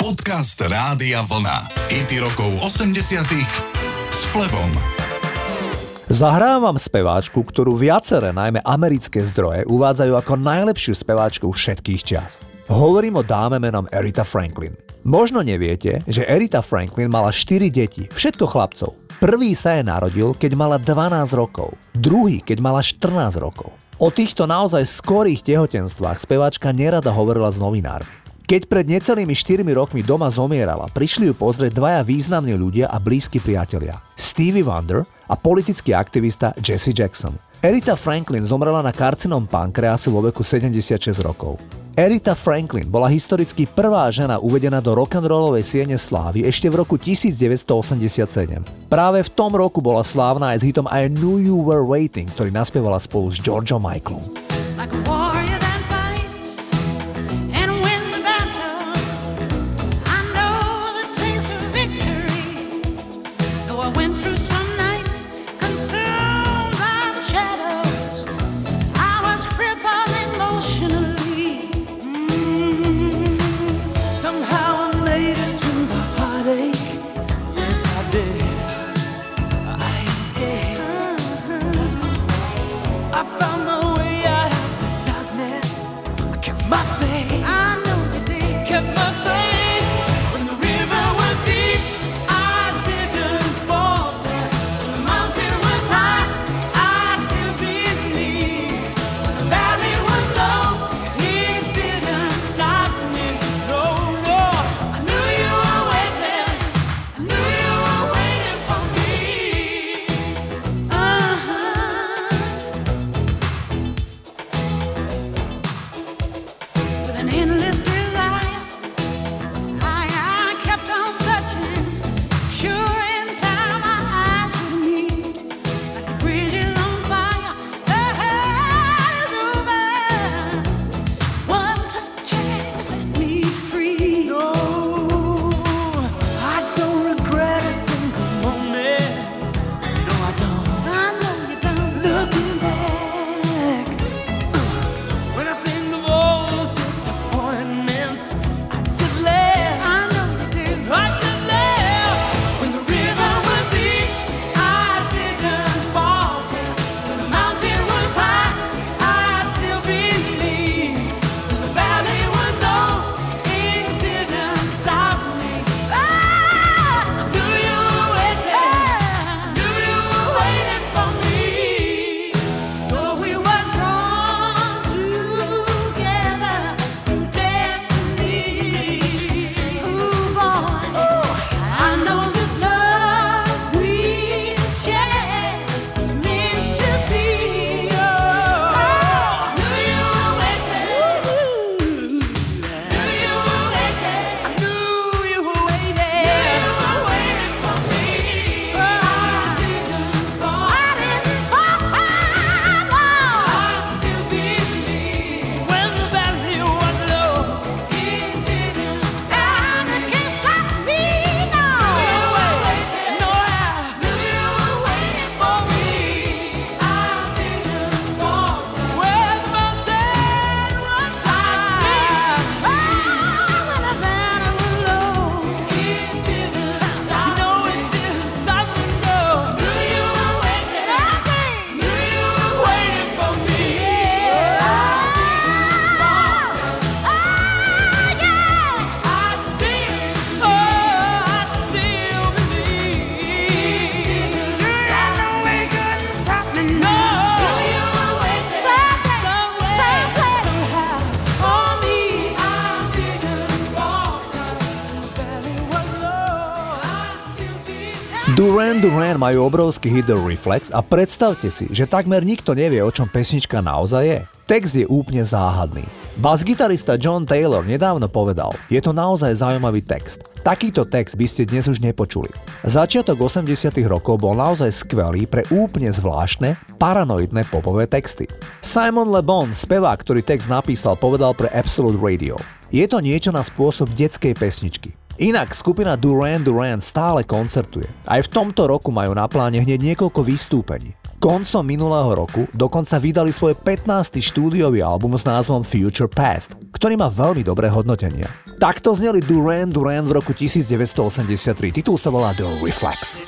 Podcast Rádia Vlna. IT rokov 80 s Flebom. Zahrávam speváčku, ktorú viaceré, najmä americké zdroje, uvádzajú ako najlepšiu speváčku všetkých čas. Hovorím o dáme menom Erita Franklin. Možno neviete, že Erita Franklin mala 4 deti, všetko chlapcov. Prvý sa jej narodil, keď mala 12 rokov, druhý, keď mala 14 rokov. O týchto naozaj skorých tehotenstvách speváčka nerada hovorila s novinármi. Keď pred necelými 4 rokmi doma zomierala, prišli ju pozrieť dvaja významní ľudia a blízki priatelia. Stevie Wonder a politický aktivista Jesse Jackson. Erita Franklin zomrela na karcinom pankreasu vo veku 76 rokov. Erita Franklin bola historicky prvá žena uvedená do rock'n'rollovej siene slávy ešte v roku 1987. Práve v tom roku bola slávna aj s hitom I Knew You Were Waiting, ktorý naspievala spolu s Georgeom Michaelom. Like Duran majú obrovský The Reflex a predstavte si, že takmer nikto nevie, o čom pesnička naozaj je. Text je úplne záhadný. Bas-gitarista John Taylor nedávno povedal, je to naozaj zaujímavý text. Takýto text by ste dnes už nepočuli. Začiatok 80 rokov bol naozaj skvelý pre úplne zvláštne, paranoidné popové texty. Simon Le Bon, spevák, ktorý text napísal, povedal pre Absolute Radio. Je to niečo na spôsob detskej pesničky. Inak skupina Duran Duran stále koncertuje. Aj v tomto roku majú na pláne hneď niekoľko vystúpení. Koncom minulého roku dokonca vydali svoj 15. štúdiový album s názvom Future Past, ktorý má veľmi dobré hodnotenia. Takto zneli Duran Duran v roku 1983. Titul sa volá The Reflex.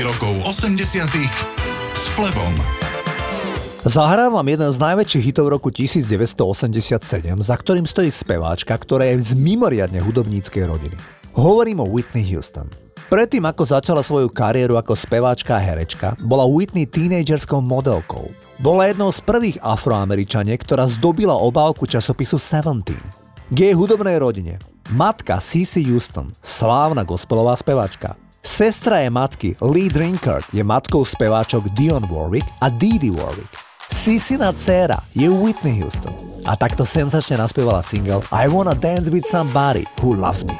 Rokov 80 s Flebom. Zahrávam jeden z najväčších hitov roku 1987, za ktorým stojí speváčka, ktorá je z mimoriadne hudobníckej rodiny. Hovorím o Whitney Houston. Predtým, ako začala svoju kariéru ako speváčka a herečka, bola Whitney tínejdžerskou modelkou. Bola jednou z prvých afroameričaniek, ktorá zdobila obálku časopisu Seventeen. K jej hudobnej rodine. Matka Cissy Houston, slávna gospelová speváčka. Sestra je matky Lee Drinkard je matkou speváčok Dion Warwick a Dee Warwick. Sisina dcéra je Whitney Houston. A takto senzačne naspievala single I Wanna Dance With Somebody Who Loves Me.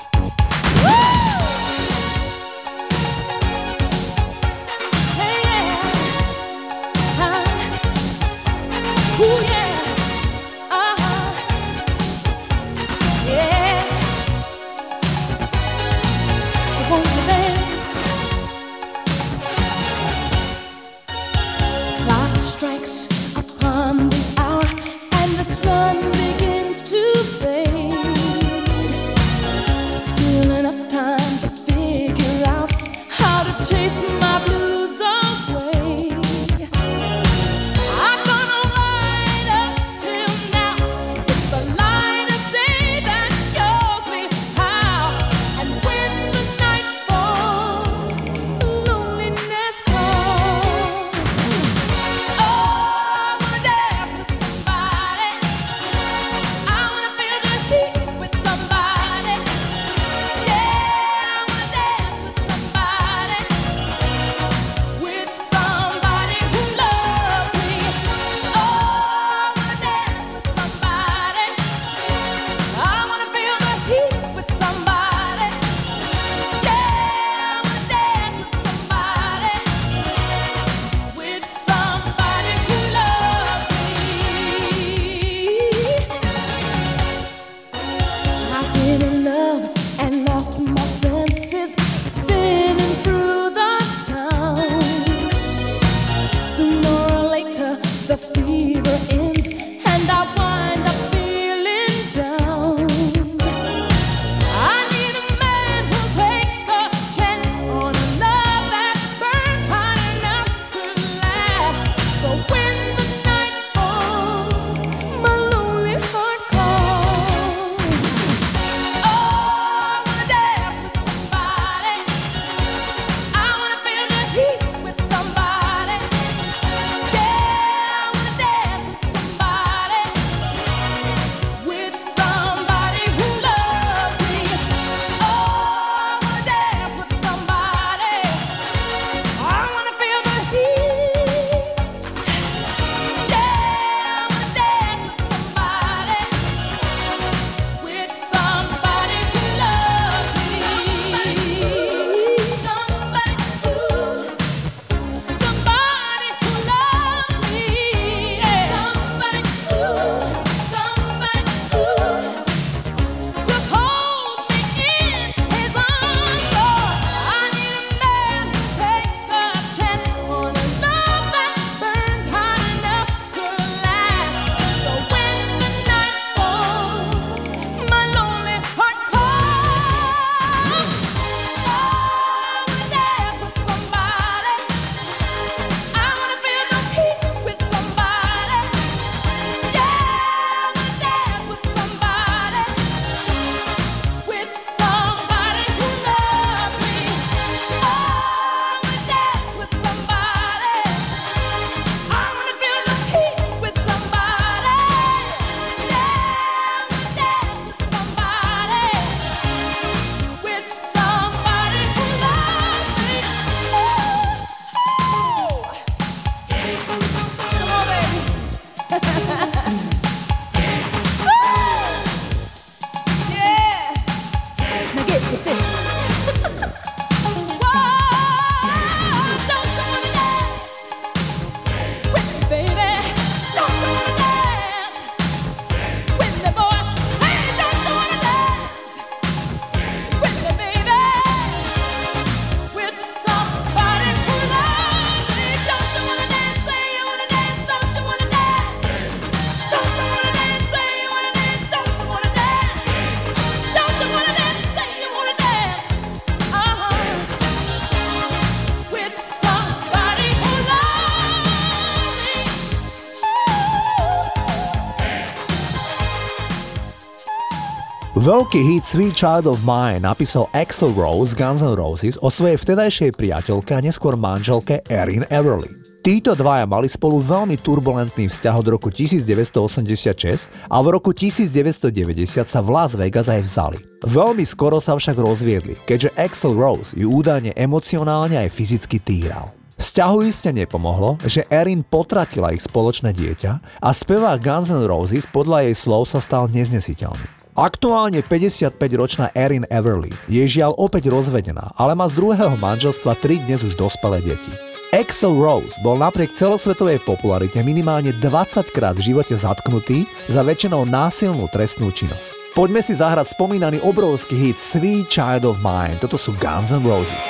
Veľký hit Sweet Child of Mine napísal Axel Rose Guns N' Roses o svojej vtedajšej priateľke a neskôr manželke Erin Everly. Títo dvaja mali spolu veľmi turbulentný vzťah od roku 1986 a v roku 1990 sa v Las Vegas aj vzali. Veľmi skoro sa však rozviedli, keďže Axel Rose ju údajne emocionálne aj fyzicky týral. Vzťahu iste nepomohlo, že Erin potratila ich spoločné dieťa a spevák Guns N' Roses podľa jej slov sa stal neznesiteľný. Aktuálne 55-ročná Erin Everly je žiaľ opäť rozvedená, ale má z druhého manželstva tri dnes už dospelé deti. Axel Rose bol napriek celosvetovej popularite minimálne 20 krát v živote zatknutý za väčšinou násilnú trestnú činnosť. Poďme si zahrať spomínaný obrovský hit Sweet Child of Mine. Toto sú Guns N' Roses.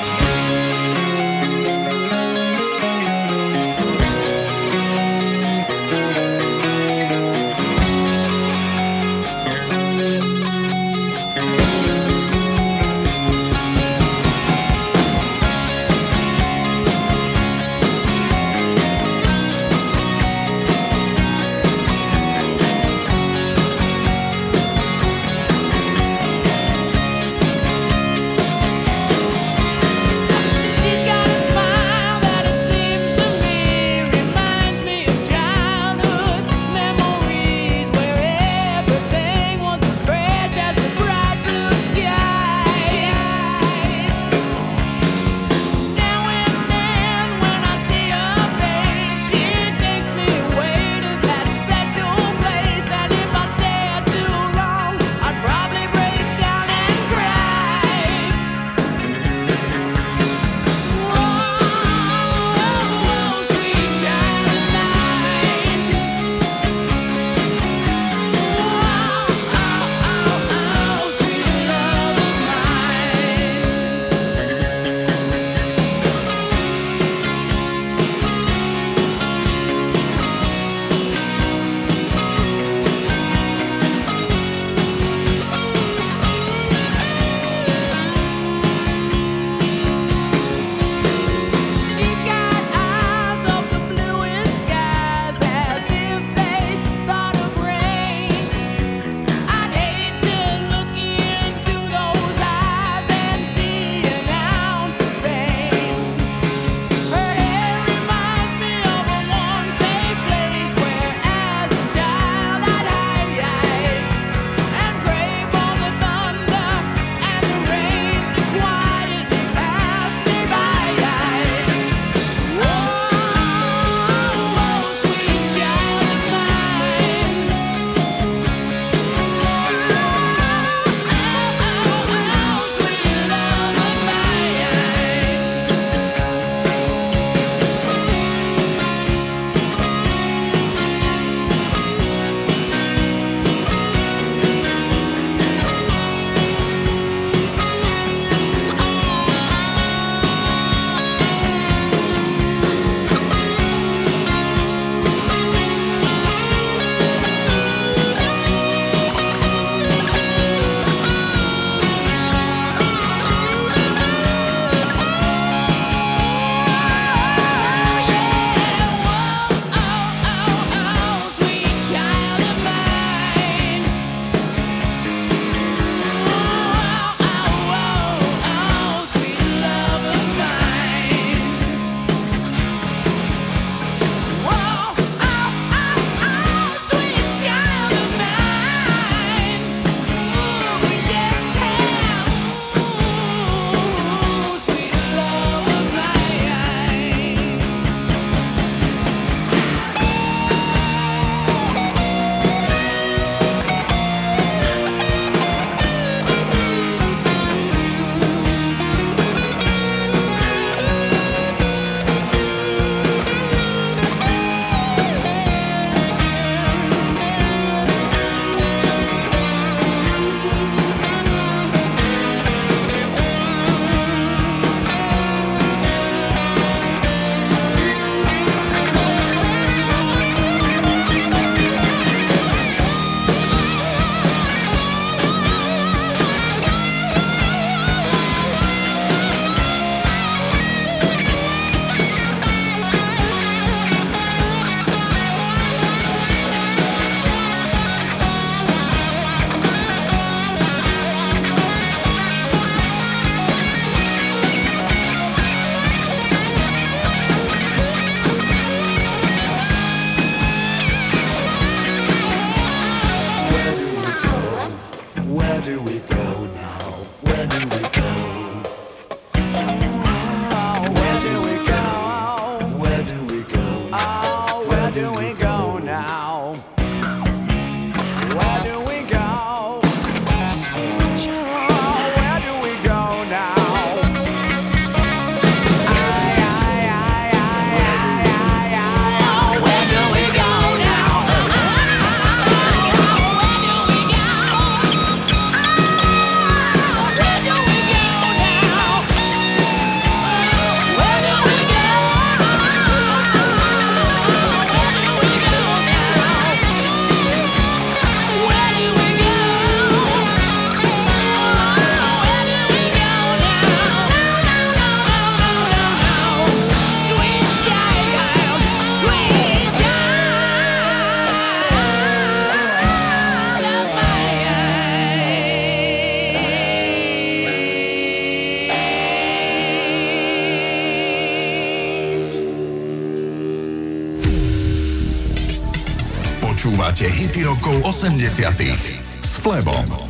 Rokov 80 s Flebom.